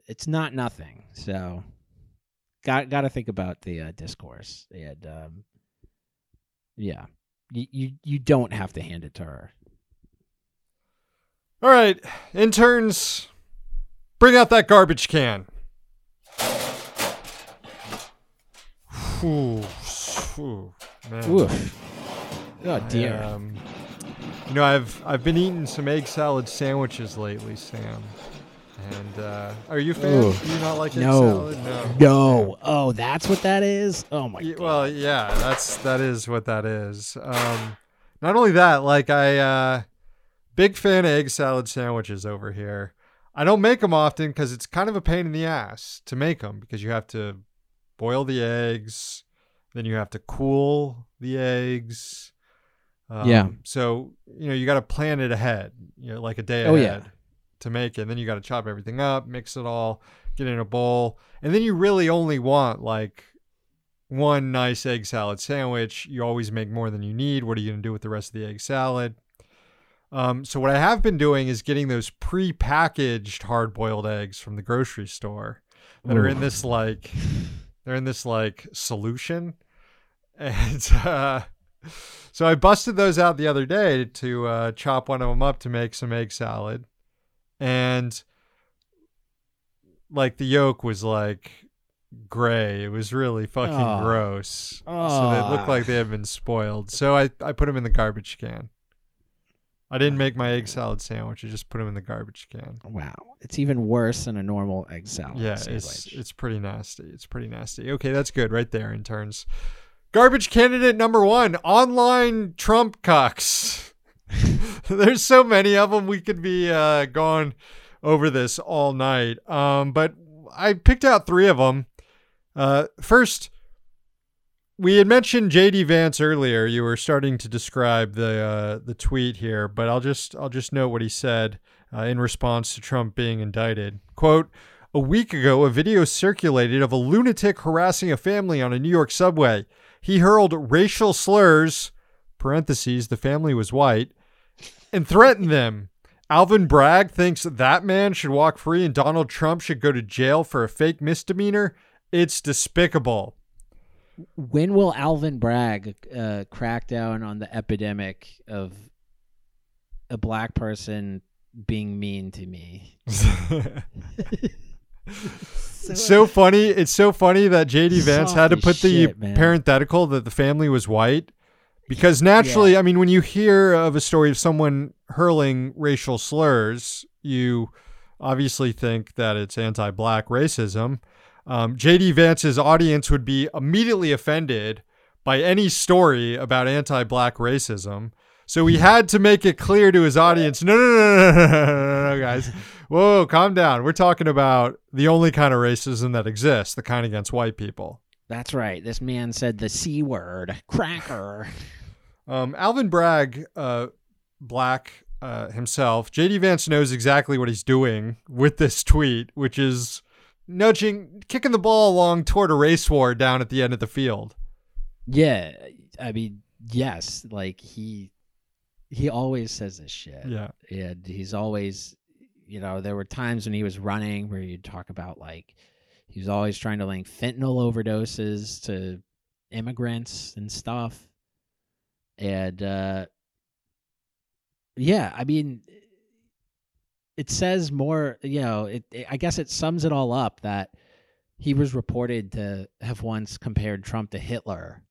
it's not nothing. So, got got to think about the uh, discourse, and um, yeah, you, you you don't have to hand it to her. All right, interns, bring out that garbage can. Whew, whew, man. Oof. Oh dear. Um, you know, I've I've been eating some egg salad sandwiches lately, Sam. And uh, are you a fan? Ooh. Do you not like egg No. salad? No. No. Oh, that's what that is. Oh my god. well, yeah, that's that is what that is. Um, not only that, like I, uh, big fan of egg salad sandwiches over here. I don't make them often because it's kind of a pain in the ass to make them because you have to boil the eggs, then you have to cool the eggs. Um, Yeah. So you know you got to plan it ahead, you know, like a day Oh, ahead yeah. to make it. Then you got to chop everything up, mix it all, get in a bowl, and then you really only want like one nice egg salad sandwich. You always make more than you need. What are you going to do with the rest of the egg salad? Um, so what I have been doing is getting those pre-packaged hard-boiled eggs from the grocery store that are in this like they're in this like solution, and uh, so I busted those out the other day to uh, chop one of them up to make some egg salad, and like the yolk was like gray. It was really fucking Aw. gross. So they looked like they had been spoiled. So I, I put them in the garbage can. I didn't make my egg salad sandwich. I just put them in the garbage can. Wow. It's even worse than a normal egg salad Yeah, sandwich. it's it's pretty nasty. It's pretty nasty. Okay, that's good right there Interns. Garbage candidate number one: online Trump cucks. There's so many of them. We could be uh, going over this all night. Um, but I picked out three of them. Uh, first, we had mentioned JD Vance earlier. You were starting to describe the uh, the tweet here, but I'll just I'll just note what he said uh, in response to Trump being indicted. Quote. A week ago, a video circulated of a lunatic harassing a family on a New York subway. He hurled racial slurs, parentheses, the family was white, and threatened them. Alvin Bragg thinks that man should walk free and Donald Trump should go to jail for a fake misdemeanor. It's despicable. When will Alvin Bragg uh, crack down on the epidemic of a black person being mean to me? so funny. It's so funny that JD Vance had to put the man. parenthetical that the family was white. Because naturally, I mean, when you hear of a story of someone hurling racial slurs, you obviously think that it's anti black racism. Um, J.D. Vance's audience would be immediately offended by any story about anti black racism. So he hmm. had to make it clear to his audience no, no, no, no, no, no, no, guys. Whoa, calm down. We're talking about the only kind of racism that exists, the kind against white people. That's right. This man said the C word, cracker. Um, Alvin Bragg, uh, black uh, himself, JD Vance knows exactly what he's doing with this tweet, which is nudging, kicking the ball along toward a race war down at the end of the field. Yeah, I mean, yes, like he he always says this shit. Yeah. and he's always, you know, there were times when he was running where you'd talk about like he was always trying to link fentanyl overdoses to immigrants and stuff, and uh yeah, I mean, it says more. You know, it, it. I guess it sums it all up that he was reported to have once compared Trump to Hitler,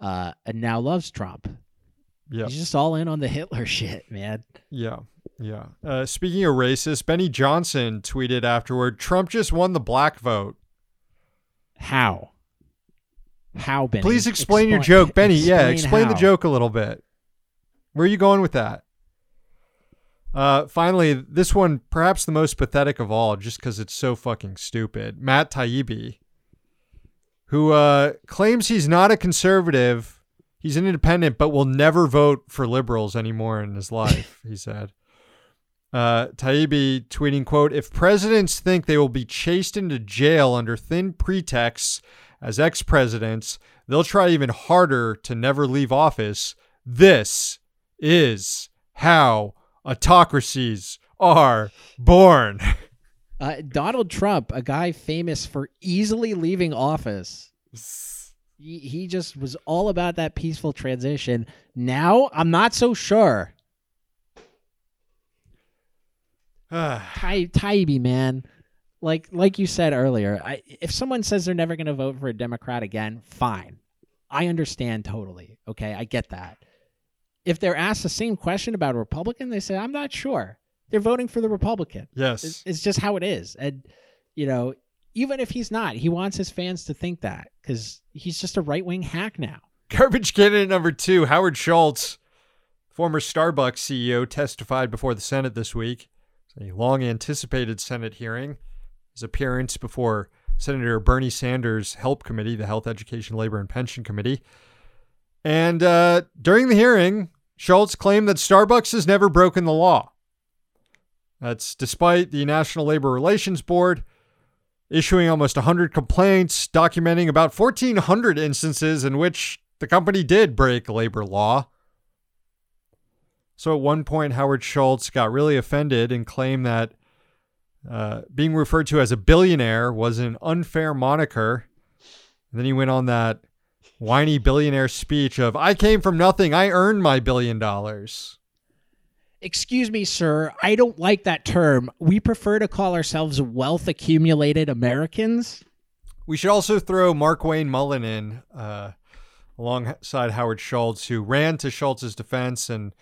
uh, and now loves Trump. Yeah. He's just all in on the Hitler shit, man. Yeah. Yeah. Uh, speaking of racist, Benny Johnson tweeted afterward Trump just won the black vote. How? How, Benny? Please explain your joke, Benny. yeah, explain explain the joke a little bit. Where are you going with that? Uh, finally, this one perhaps the most pathetic of all, just because it's so fucking stupid. Matt Taibbi, who uh, claims he's not a conservative, he's an independent, but will never vote for liberals anymore in his life. he said. Uh, Taibbi tweeting, "quote If presidents think they will be chased into jail under thin pretexts as ex-presidents, they'll try even harder to never leave office. This is how autocracies are born." Uh, Donald Trump, a guy famous for easily leaving office, he, he just was all about that peaceful transition. Now, I'm not so sure. Ty, Taibbi, man. Like like you said earlier, I, if someone says they're never going to vote for a Democrat again, fine. I understand totally. Okay, I get that. If they're asked the same question about a Republican, they say, "I'm not sure." They're voting for the Republican. yes. It's, it's just how it is. And, you know, even if he's not, he wants his fans to think that because he's just a right wing hack now. Garbage candidate number two, Howard Schultz, former Starbucks CEO, testified before the Senate this week. A long anticipated Senate hearing. His appearance before Senator Bernie Sanders' Help Committee, the Health, Education, Labor, and Pension Committee. And uh, during the hearing, Schultz claimed that Starbucks has never broken the law. That's despite the National Labor Relations Board issuing almost 100 complaints documenting about 1,400 instances in which the company did break labor law. So at one point, Howard Schultz got really offended and claimed that uh, being referred to as a billionaire was an unfair moniker. And then he went on that whiny billionaire speech of, I came from nothing. I earned my billion dollars. Excuse me, sir. I don't like that term. We prefer to call ourselves wealth accumulated Americans. We should also throw Markwayne Mullin in uh, alongside Howard Schultz, who ran to Schultz's defense and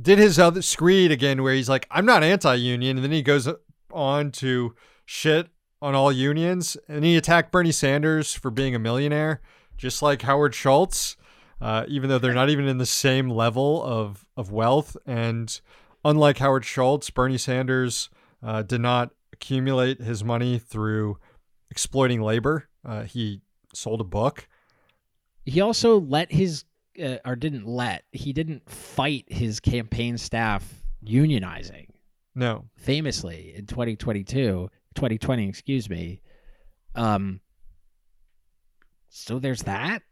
did his other screed again, where he's like, "I'm not anti-union," and then he goes on to shit on all unions, and he attacked Bernie Sanders for being a millionaire, just like Howard Schultz, uh, even though they're not even in the same level of of wealth. And unlike Howard Schultz, Bernie Sanders uh, did not accumulate his money through exploiting labor. Uh, he sold a book. He also let his, uh, or didn't let, he didn't fight his campaign staff unionizing. No, famously in 2022 2020 excuse me um so there's that.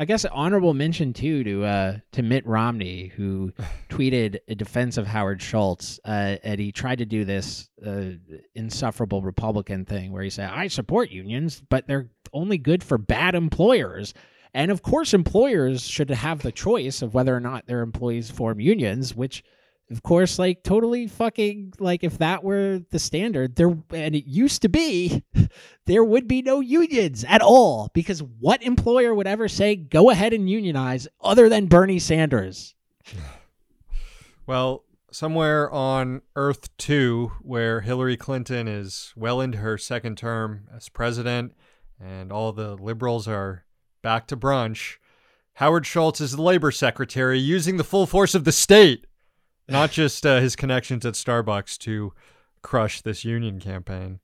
I guess an honorable mention too to uh to mitt romney who tweeted a defense of howard schultz uh and he tried to do this uh insufferable republican thing where he said i support unions but they're only good for bad employers. And of course employers should have the choice of whether or not their employees form unions which of course, like totally fucking like if that were the standard, there and it used to be, there would be no unions at all because what employer would ever say go ahead and unionize other than Bernie Sanders? Well, somewhere on Earth 2, where Hillary Clinton is well into her second term as president and all the liberals are back to brunch, Howard Schultz is the labor secretary using the full force of the state, not just uh, his connections at Starbucks to crush this union campaign.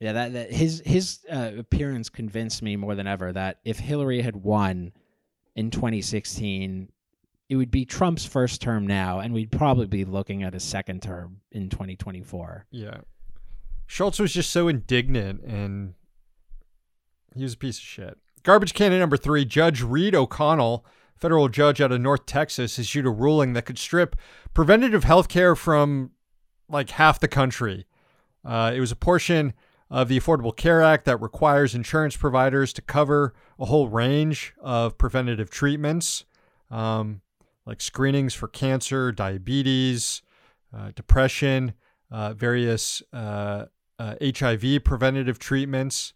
Yeah, that, that his his uh, appearance convinced me more than ever that if Hillary had won in 2016, it would be Trump's first term now, and we'd probably be looking at a second term in 2024. Yeah. Schultz was just so indignant and he was a piece of shit. Garbage can number three Judge Reed O'Connor, federal judge out of North Texas, issued a ruling that could strip preventative health care from like half the country. Uh, it was a portion of the Affordable Care Act that requires insurance providers to cover a whole range of preventative treatments, um, like screenings for cancer, diabetes, uh, depression, uh, various uh, uh, HIV preventative treatments.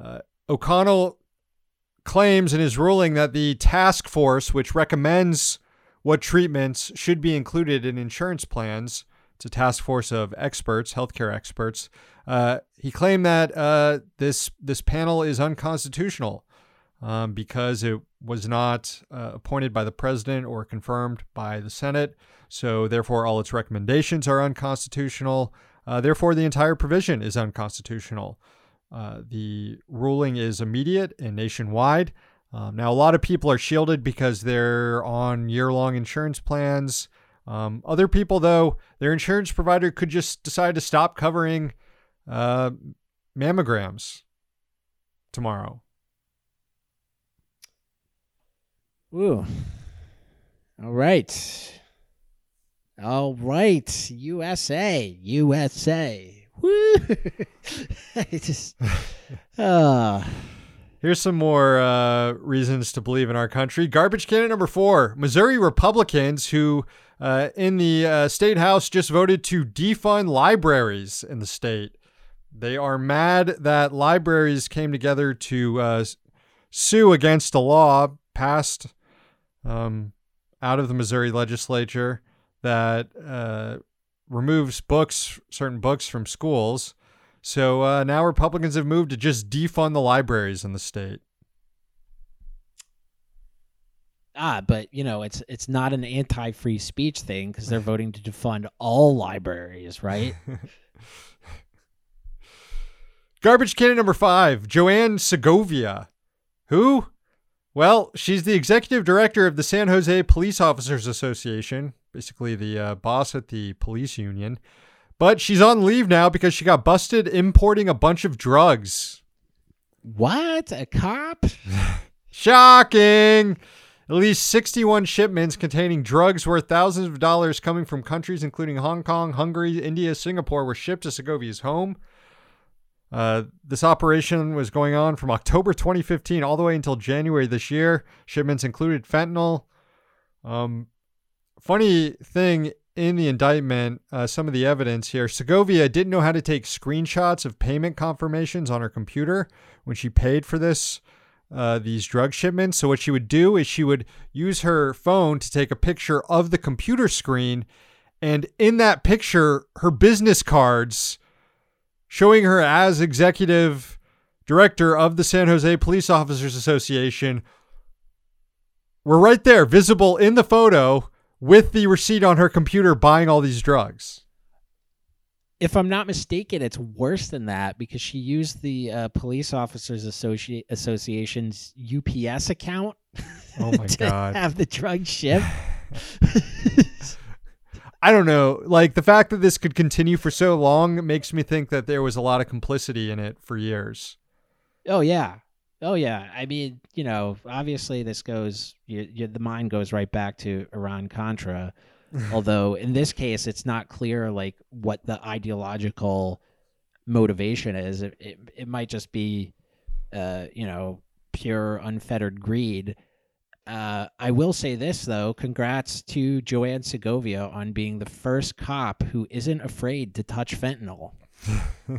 Uh, O'Connor claims in his ruling that the task force, which recommends what treatments should be included in insurance plans, it's a task force of experts, healthcare experts. Uh, he claimed that uh, this this panel is unconstitutional um, because it was not uh, appointed by the president or confirmed by the Senate. So therefore, all its recommendations are unconstitutional. Uh, therefore, the entire provision is unconstitutional. Uh, the ruling is immediate and nationwide. Um, now, a lot of people are shielded because they're on year long insurance plans. Um, other people, though, their insurance provider could just decide to stop covering uh, mammograms tomorrow. Ooh. All right. All right. USA. USA. Woo. I just. Uh, Here's some more uh, reasons to believe in our country. Garbage can number four Missouri Republicans who uh, in the uh, state house just voted to defund libraries in the state. They are mad that libraries came together to uh, sue against a law passed um, out of the Missouri legislature that uh, removes books, certain books from schools. So uh, now Republicans have moved to just defund the libraries in the state. ah, but you know, it's it's not an anti-free speech thing because they're voting to defund all libraries, right? Garbage can number five, Joanne Segovia. Who? Well, she's the executive director of the San Jose Police Officers Association, basically the uh, boss at the police union. But she's on leave now because she got busted importing a bunch of drugs. what? A cop? Shocking! At least 61 shipments containing drugs worth thousands of dollars coming from countries including Hong Kong, Hungary, India, Singapore were shipped to Segovia's home. Uh, this operation was going on from October 2015 all the way until January this year. Shipments included fentanyl. Um, funny thing in the indictment, uh, some of the evidence here Segovia didn't know how to take screenshots of payment confirmations on her computer when she paid for this. Uh, these drug shipments. So, what she would do is she would use her phone to take a picture of the computer screen, and in that picture, her business cards showing her as executive director of the San Jose Police Officers Association were right there, visible in the photo with the receipt on her computer buying all these drugs. If I'm not mistaken, it's worse than that because she used the uh, Police Officers Associ- Association's UPS account Oh my to God. have the drug shipped. I don't know. Like the fact that this could continue for so long makes me think that there was a lot of complicity in it for years. Oh yeah, oh yeah. I mean, you know, obviously this goes. You, you, the mind goes right back to Iran Contra. Although in this case, it's not clear like what the ideological motivation is. It it, it might just be, uh, you know, pure unfettered greed. Uh, I will say this though, congrats to Joanne Segovia on being the first cop who isn't afraid to touch fentanyl.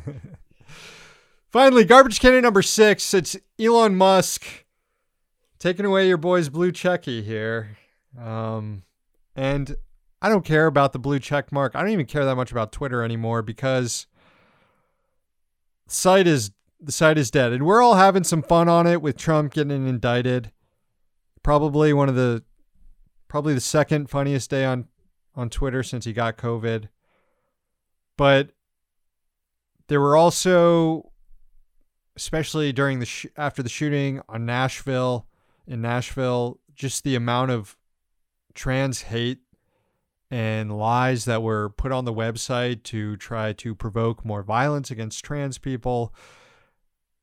Finally, garbage can number six. It's Elon Musk taking away your boy's blue checky here. Um, and I don't care about the blue check mark. I don't even care that much about Twitter anymore because the site is the site is dead. And we're all having some fun on it with Trump getting indicted. Probably one of the probably the second funniest day on on Twitter since he got COVID. But there were also especially during the sh- after the shooting on Nashville in Nashville just the amount of trans hate and lies that were put on the website to try to provoke more violence against trans people.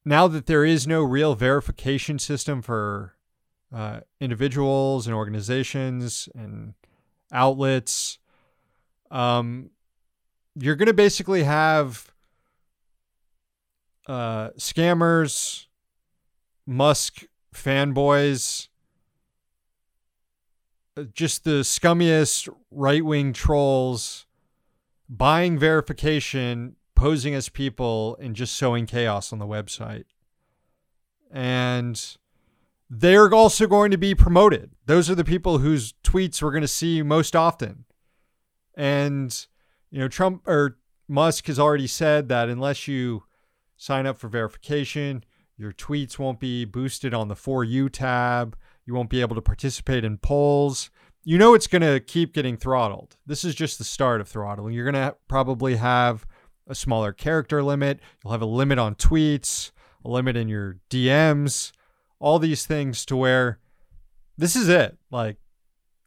Now that there is no real verification system for uh, individuals and organizations and outlets um, you're going to basically have uh, scammers, Musk fanboys, uh, just the scummiest right wing trolls buying verification, posing as people, and just sowing chaos on the website. And they're also going to be promoted. Those are the people whose tweets we're going to see most often. And, you know, Trump or Musk has already said that unless you sign up for verification, your tweets won't be boosted on the For You tab. You won't be able to participate in polls. You know it's going to keep getting throttled. This is just the start of throttling. You're going to probably have a smaller character limit. You'll have a limit on tweets, a limit in your DMs, all these things to where this is it. Like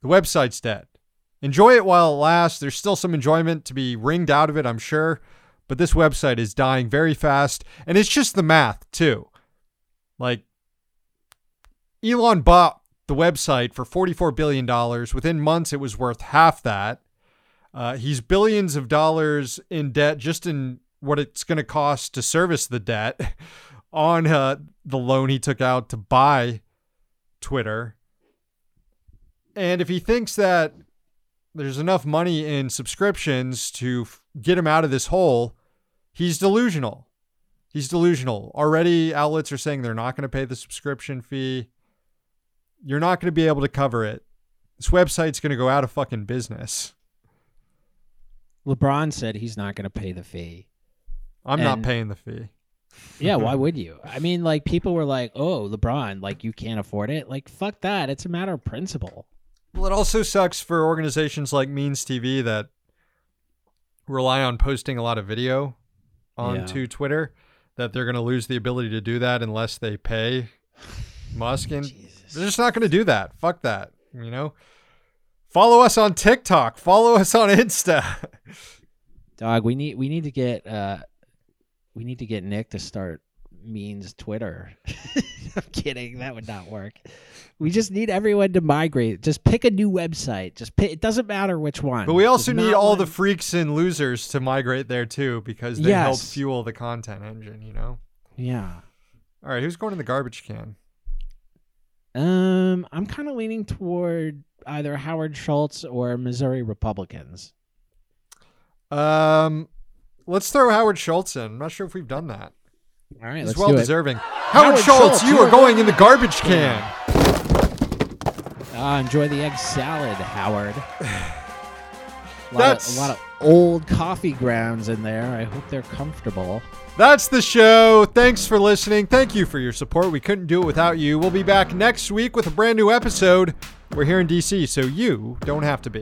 the website's dead. Enjoy it while it lasts. There's still some enjoyment to be wringed out of it, I'm sure. But this website is dying very fast. And it's just the math, too. Like, Elon bought the website for $44 billion. Within months, it was worth half that. Uh, he's billions of dollars in debt just in what it's going to cost to service the debt on uh, the loan he took out to buy Twitter. And if he thinks that there's enough money in subscriptions to f- get him out of this hole, he's delusional. He's delusional. Already, outlets are saying they're not going to pay the subscription fee. You're not going to be able to cover it. This website's going to go out of fucking business. LeBron said he's not going to pay the fee. I'm not paying the fee. Yeah, why would you? I mean, like people were like, "Oh, LeBron, like you can't afford it." Like fuck that. It's a matter of principle. Well, it also sucks for organizations like Means TV that rely on posting a lot of video onto Twitter that they're going to lose the ability to do that unless they pay Musk. And they're just not going to do that. Fuck that. You know? Follow us on TikTok. Follow us on Insta. Dog, we need we need to get uh we need to get Nick to start means Twitter. I'm kidding. That would not work. We just need everyone to migrate. Just pick a new website. Just pick, it doesn't matter which one. But we also Just need all the freaks and losers to migrate there too because they help fuel the content engine, you know? Yeah. All right, who's going in the garbage can? Um, I'm kind of leaning toward either Howard Schultz or Missouri Republicans. Um, let's throw Howard Schultz in. I'm not sure if we've done that. All right, He's let's well do it. deserving. Howard, Howard Schultz, Schultz, you you are are going in the garbage can. Ah, enjoy the egg salad, Howard. A lot, That's- of, a lot of old coffee grounds in there. I hope they're comfortable. That's the show. Thanks for listening. Thank you for your support. We couldn't do it without you. We'll be back next week with a brand new episode. We're here in DC, so you don't have to be.